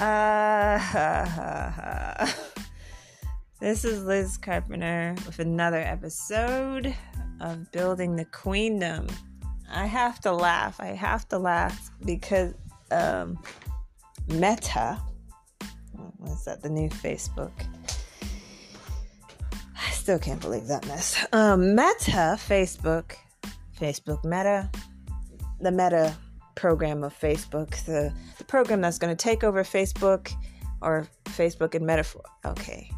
Uh, this is Liz Carpenter with another episode of Building the Queendom. I have to laugh. I have to laugh because um, Meta, what's that? The new Facebook. I still can't believe that mess. Um, Meta, Facebook, Facebook Meta, the Meta program of Facebook, the, the program that's going to take over Facebook or Facebook and metaphor. Okay.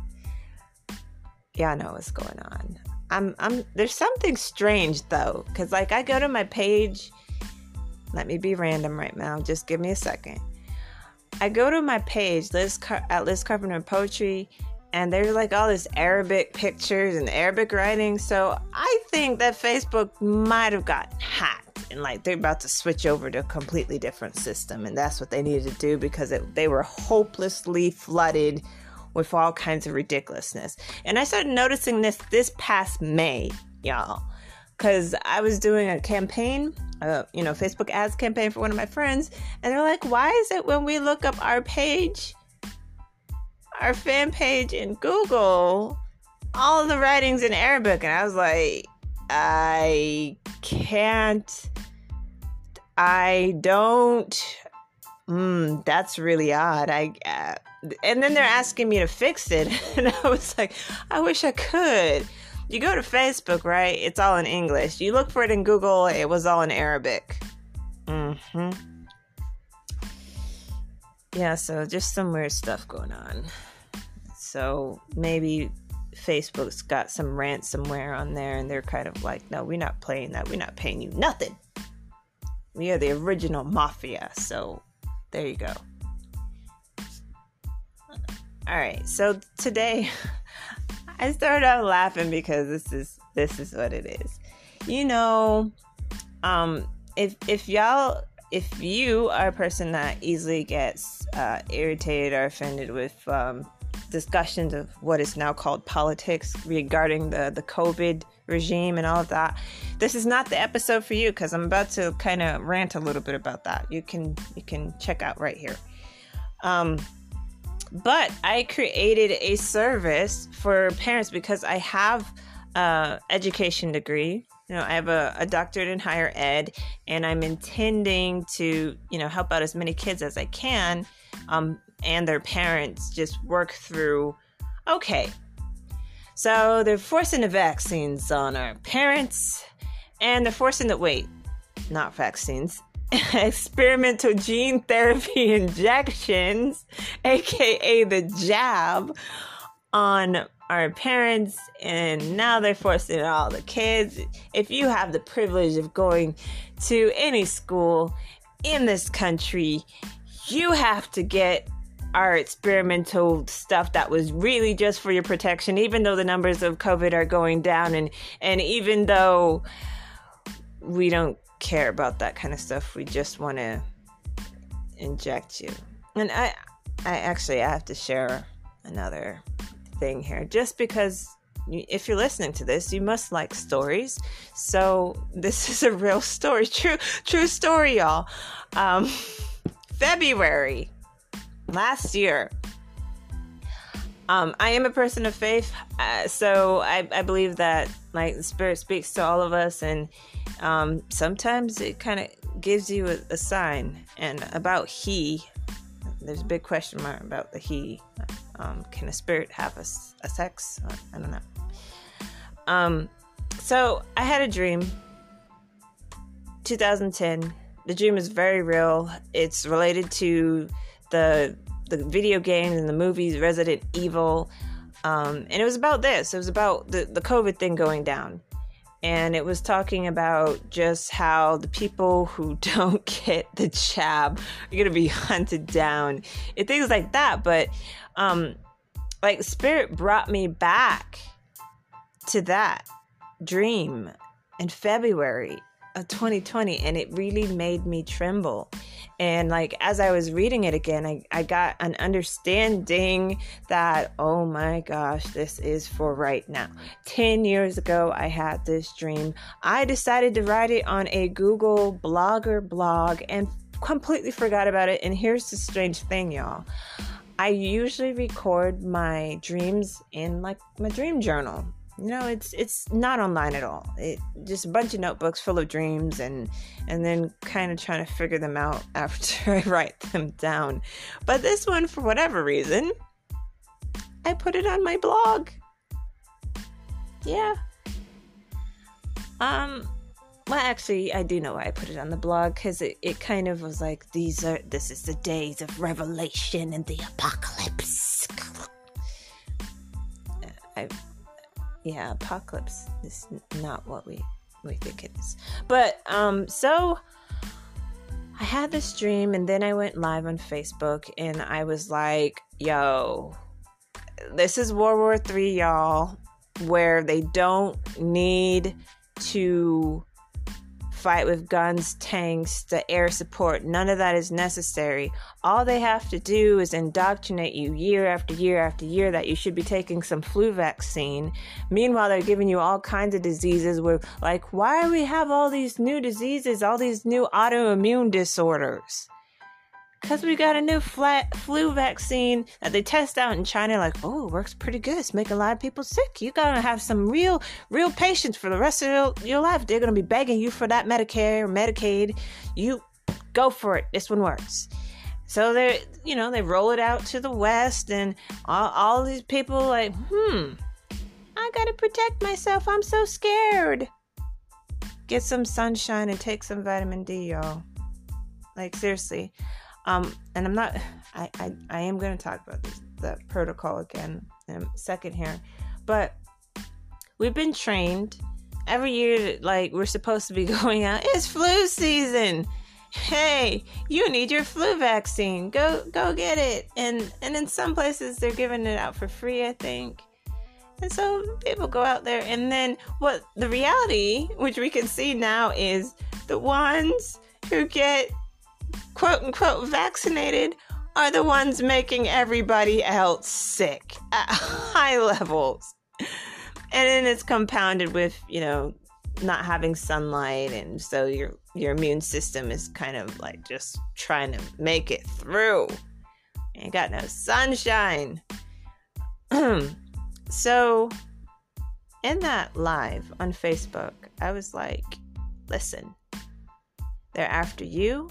Yeah, I know what's going on. I'm I'm there's something strange though cuz like I go to my page let me be random right now. Just give me a second. I go to my page Liz Car- at Liz Carpenter Poetry and there's like all this Arabic pictures and Arabic writing. So I think that Facebook might have got hacked and like they're about to switch over to a completely different system and that's what they needed to do because it, they were hopelessly flooded with all kinds of ridiculousness and i started noticing this this past may y'all because i was doing a campaign uh, you know facebook ads campaign for one of my friends and they're like why is it when we look up our page our fan page in google all the writings in arabic and i was like I can't. I don't. Mm, that's really odd. I. Uh, and then they're asking me to fix it, and I was like, I wish I could. You go to Facebook, right? It's all in English. You look for it in Google. It was all in Arabic. Hmm. Yeah. So just some weird stuff going on. So maybe Facebook's got some ransomware on there, and they're kind of like, no, we're not playing that. We're not paying you nothing. We are the original mafia. So there you go. All right. So today, I started out laughing because this is this is what it is. You know, um, if if y'all if you are a person that easily gets uh, irritated or offended with um, discussions of what is now called politics regarding the, the COVID regime and all of that. This is not the episode for you because I'm about to kind of rant a little bit about that. You can you can check out right here. Um, but I created a service for parents because I have a education degree. You know, I have a, a doctorate in higher ed, and I'm intending to, you know, help out as many kids as I can um, and their parents just work through okay, so they're forcing the vaccines on our parents, and they're forcing the wait, not vaccines, experimental gene therapy injections, aka the jab, on our parents, and now they're forcing all the kids. If you have the privilege of going to any school in this country, you have to get our experimental stuff that was really just for your protection even though the numbers of covid are going down. And and even though we don't care about that kind of stuff we just want to inject you. And i i actually i have to share another thing here. Just because if you're listening to this you must like stories. So this is a real story true true story y'all. Um february last year. Um, I am a person of faith, uh, so I, I, believe that like the Spirit speaks to all of us, and um, sometimes it kind of gives you a, a, sign. And about He, there's a big question mark about the He. Um, can a spirit have a, a sex? I don't know. Um, so I had a dream. 2010. The dream is very real. It's related to the the video games and the movies Resident Evil. Um, and it was about this. It was about the, the COVID thing going down. And it was talking about just how the people who don't get the jab are going to be hunted down and things like that. But, um, like, Spirit brought me back to that dream in February of 2020 and it really made me tremble and like as i was reading it again I, I got an understanding that oh my gosh this is for right now 10 years ago i had this dream i decided to write it on a google blogger blog and completely forgot about it. And here's the strange thing, y'all. I usually record my dreams in like my dream journal. Know, it's it's not online at all. It just a bunch of notebooks full of dreams and and then kind of trying to figure them out after I write them down. But this one for whatever reason, I put it on my blog. Yeah. Um well actually I do know why I put it on the blog cuz it, it kind of was like these are this is the days of revelation and the apocalypse. I yeah, apocalypse is not what we we think it is. But um so I had this dream and then I went live on Facebook and I was like, yo, this is World War Three, y'all, where they don't need to fight with guns, tanks, the air support. None of that is necessary. All they have to do is indoctrinate you year after year after year that you should be taking some flu vaccine. Meanwhile, they're giving you all kinds of diseases We're like, why do we have all these new diseases, all these new autoimmune disorders? Because we got a new flat flu vaccine that they test out in China. Like, oh, it works pretty good. It's making a lot of people sick. You gotta have some real, real patience for the rest of your, life. They're gonna be begging you for that Medicare or Medicaid. You go for it. This one works. So they, you know, they roll it out to the West, and all, all these people like, hmm, I gotta protect myself. I'm so scared. Get some sunshine and take some vitamin D, y'all. Like seriously. Um, and I'm not, I, I, I am going to talk about this, the protocol again in a second here, but we've been trained every year, like we're supposed to be going out. It's flu season. Hey, you need your flu vaccine. Go, go get it. And and in some places they're giving it out for free, I think. And so people go out there, and then what the reality, which we can see now, is the ones who get quote unquote vaccinated are the ones making everybody else sick at high levels. And then it's compounded with, you know, not having sunlight and so your your immune system is kind of like just trying to make it through. Ain't got no sunshine. so in that live on Facebook, I was like, listen, they're after you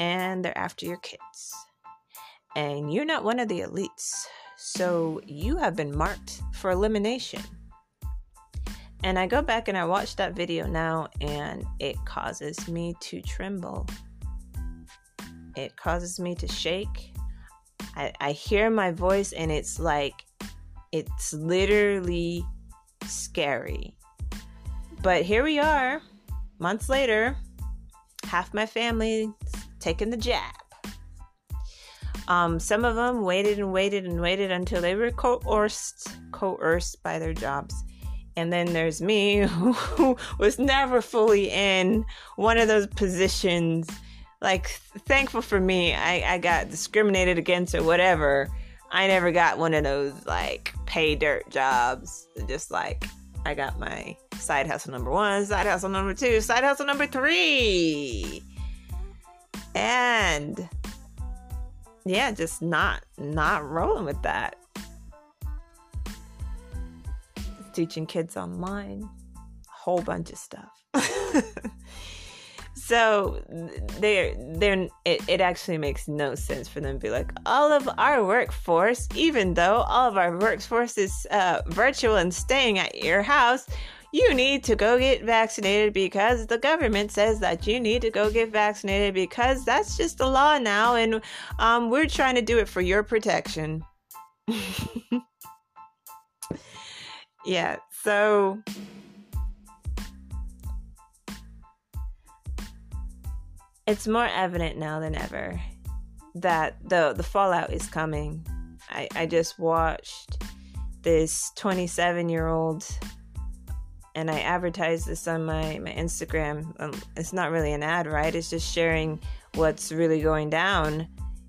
and they're after your kids. And you're not one of the elites, so you have been marked for elimination. And I go back and I watch that video now, and it causes me to tremble. It causes me to shake. I, I hear my voice, and it's like, it's literally scary. But here we are, months later, half my family taking the jab. Um, some of them waited and waited and waited until they were coerced, coerced by their jobs. And then there's me who was never fully in one of those positions. Like, thankful for me, I, I got discriminated against or whatever. I never got one of those like pay dirt jobs. Just like I got my side hustle number one, side hustle number two, side hustle number three and yeah just not not rolling with that. Teaching kids online a whole bunch of stuff. So they're they're it, it actually makes no sense for them to be like all of our workforce even though all of our workforce is uh, virtual and staying at your house you need to go get vaccinated because the government says that you need to go get vaccinated because that's just the law now and um, we're trying to do it for your protection. Yeah so it's more evident now than ever that the the fallout is coming. I i just watched this 27 year old and I advertise this on my, my Instagram. Um, it's not really an ad, right? It's just sharing what's really going down.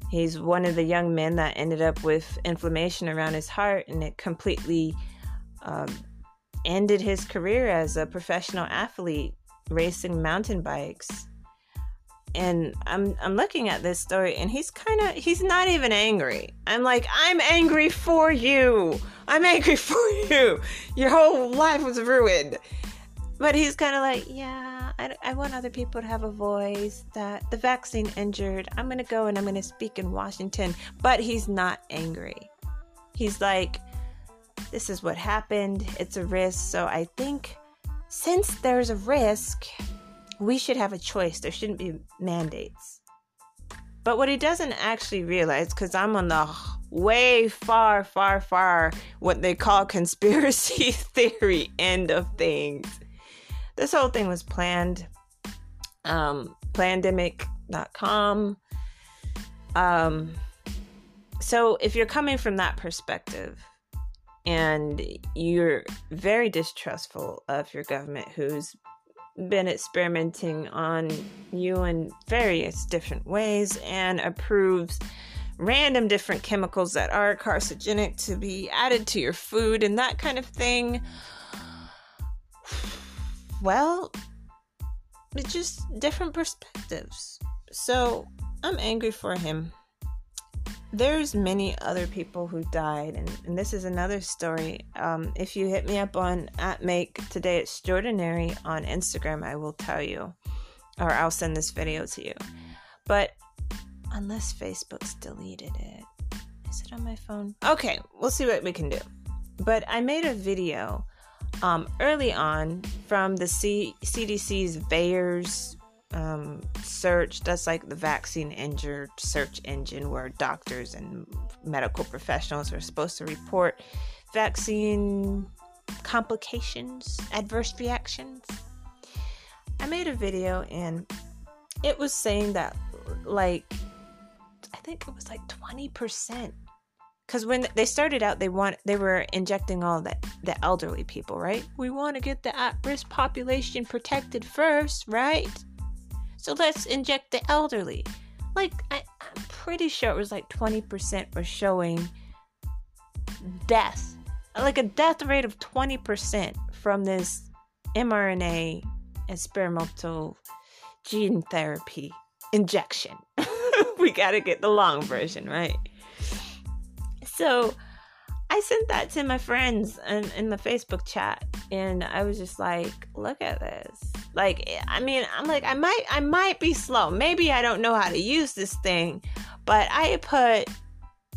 He's one of the young men that ended up with inflammation around his heart, and it completely um, ended his career as a professional athlete racing mountain bikes. And I'm I'm looking at this story and he's kind of he's not even angry. I'm like I'm angry for you. I'm angry for you. Your whole life was ruined. But he's kind of like, yeah, I, I want other people to have a voice. That the vaccine injured. I'm gonna go and I'm gonna speak in Washington. But he's not angry. He's like, this is what happened. It's a risk. So I think since there's a risk, we should have a choice. There shouldn't be mandates. But what he doesn't actually realize, because I'm on the way far, far, far, what they call conspiracy theory end of things. This whole thing was planned. Um, plandemic.com. Um, so if you're coming from that perspective, and you're very distrustful of your government who's been experimenting on you in various different ways and approves random different chemicals that are carcinogenic to be added to your food and that kind of thing. Well, it's just different perspectives. So I'm angry for him there's many other people who died and, and this is another story. Um, if you hit me up on at make today extraordinary on instagram i will tell you or i'll send this video to you. But unless facebook's deleted it is it on my phone? Okay we'll see what we can do. But i made a video um, early on from the C- cdc's VAERS um, search. That's like the vaccine injured search engine where doctors and medical professionals are supposed to report vaccine complications, adverse reactions. I made a video and it was saying that, like, I think it was like 20%. Because when they started out, they want they were injecting all the the elderly people, right? We want to get the at-risk population protected first, right? So let's inject the elderly. Like, I, am pretty sure it was like 20% was showing death. Like a death rate of 20% from this mRNA experimental gene therapy injection. we got to get the long version, right? So I sent that to my friends in, in the Facebook chat, and I was just like, look at this. Like, I mean, I'm like, I might, I might be slow. Maybe I don't know how to use this thing, but I put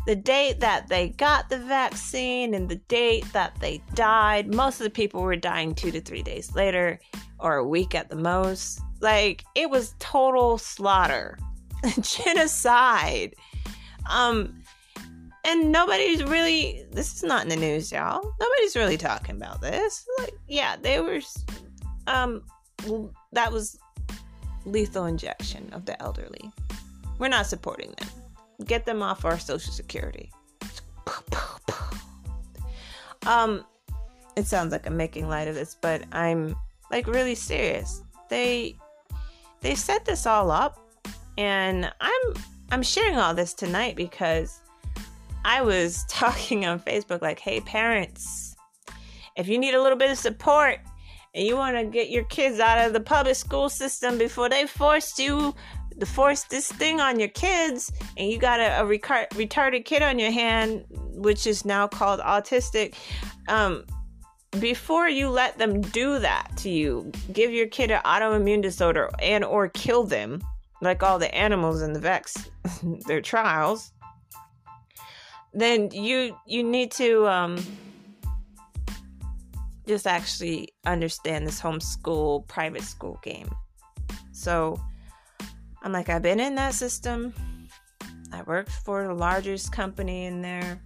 the date that they got the vaccine and the date that they died. Most of the people were dying two to three days later, or a week at the most. Like, it was total slaughter, genocide. Um, and nobody's really this is not in the news y'all nobody's really talking about this like yeah they were um that was lethal injection of the elderly. We're not supporting them. Get them off our social security. Um, it sounds like I'm making light of this, but I'm like really serious. They they set this all up, and I'm I'm sharing all this tonight because I was talking on Facebook like, hey parents, if you need a little bit of support, and you want to get your kids out of the public school system before they force you to force this thing on your kids and you got a, a retarded kid on your hand which is now called autistic. Um, before you let them do that to you give your kid an autoimmune disorder and or kill them like all the animals in the vex their trials then you you need to um, just actually understand this homeschool private school game. So I'm like, I've been in that system. I worked for the largest company in there,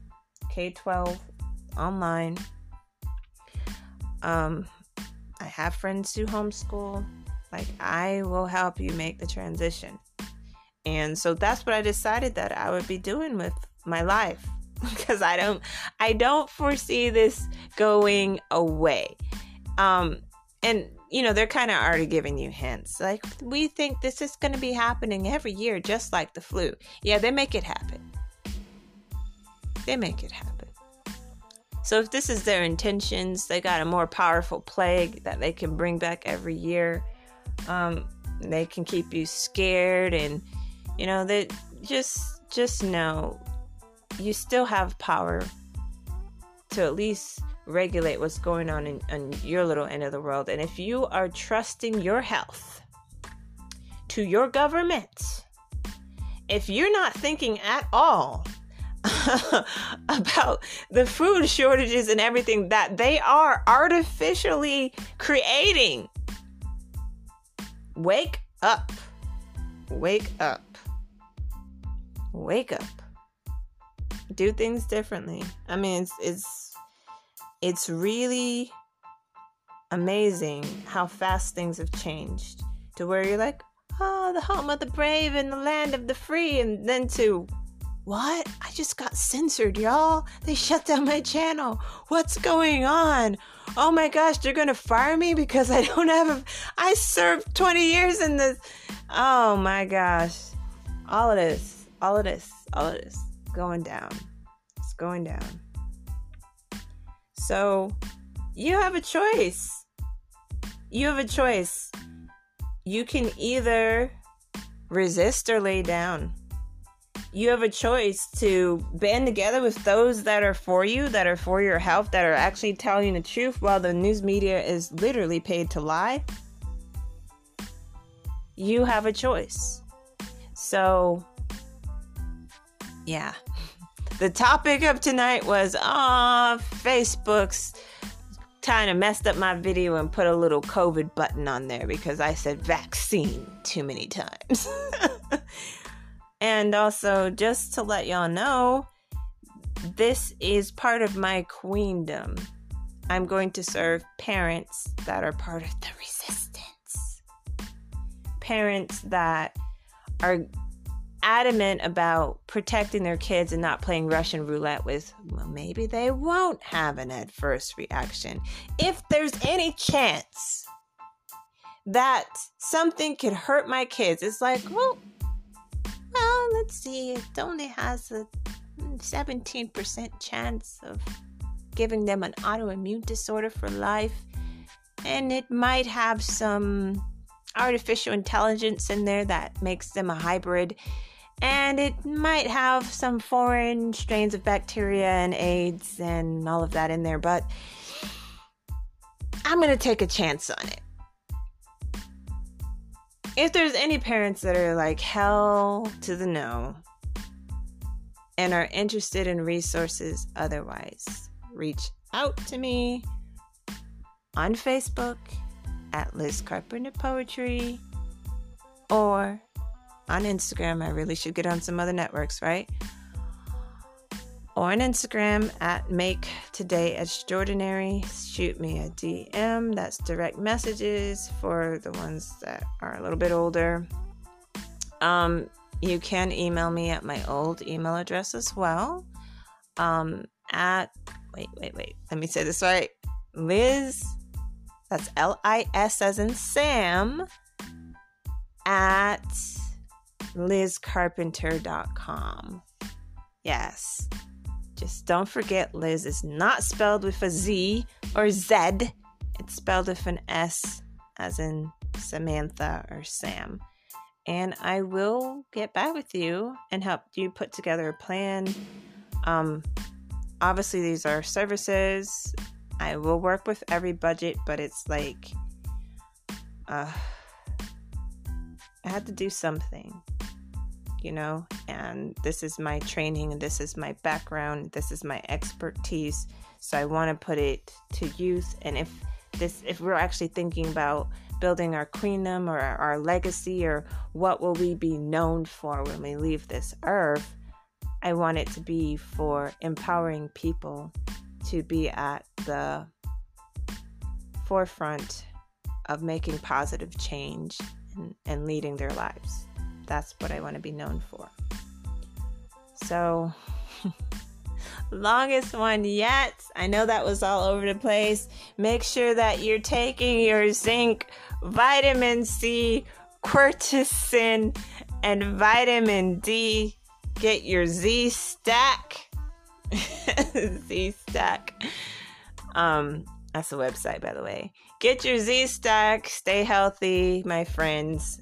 K 12 online. Um, I have friends who homeschool. Like, I will help you make the transition. And so that's what I decided that I would be doing with my life because I don't I don't foresee this going away. Um and you know, they're kind of already giving you hints. Like we think this is going to be happening every year just like the flu. Yeah, they make it happen. They make it happen. So if this is their intentions, they got a more powerful plague that they can bring back every year. Um they can keep you scared and you know that just just know you still have power to at least regulate what's going on in, in your little end of the world. And if you are trusting your health to your government, if you're not thinking at all about the food shortages and everything that they are artificially creating, wake up. Wake up. Wake up. Do things differently. I mean, it's, it's it's really amazing how fast things have changed to where you're like, oh, the home of the brave and the land of the free, and then to what? I just got censored, y'all. They shut down my channel. What's going on? Oh my gosh, they're gonna fire me because I don't have a. I served 20 years in this. Oh my gosh. All of this, all of this, all of this going down. It's going down. So you have a choice. You have a choice. You can either resist or lay down. You have a choice to band together with those that are for you, that are for your health, that are actually telling the truth while the news media is literally paid to lie. You have a choice. So, yeah. The topic of tonight was ah, Facebook's kind of messed up my video and put a little COVID button on there because I said vaccine too many times. and also, just to let y'all know, this is part of my queendom. I'm going to serve parents that are part of the resistance. Parents that are adamant about protecting their kids and not playing Russian roulette with, well, maybe they won't have an adverse reaction. If there's any chance that something could hurt my kids, it's like, well, well, let's see, it only has a 17% chance of giving them an autoimmune disorder for life. And it might have some artificial intelligence in there that makes them a hybrid and it might have some foreign strains of bacteria and AIDS and all of that in there, but I'm going to take a chance on it. If there's any parents that are like hell to the no and are interested in resources otherwise, reach out to me on Facebook at Liz Carpenter Poetry or on Instagram. I really should get on some other networks, right? Or on Instagram at Make Today Extraordinary. Shoot me a DM. That's direct messages for the ones that are a little bit older. Um, you can email me at my old email address as well. Um, at wait, wait, wait. Let me say this right. Liz, that's L I S as in Sam, at lizcarpenter.com. Yes. Just don't forget Liz is not spelled with a Z or Z. It's spelled with an S as in Samantha or Sam. And I will get back with you and help you put together a plan. Um, obviously, these are services. I will work with every budget, but it's like, uh, I had to do something you know, and this is my training this is my background, this is my expertise. So I want to put it to use. And if this, if we're actually thinking about building our queendom or our legacy or what will we be known for when we leave this earth, I want it to be for empowering people to be at the forefront of making positive change and, and leading their lives that's what I want to be known for. So, longest one yet. I know that was all over the place. Make sure that you're taking your zinc, vitamin C, quercetin, and vitamin D. Get your Z stack. Z stack. Um, that's the website, by the way. Get your Z stack. Stay healthy, my friends.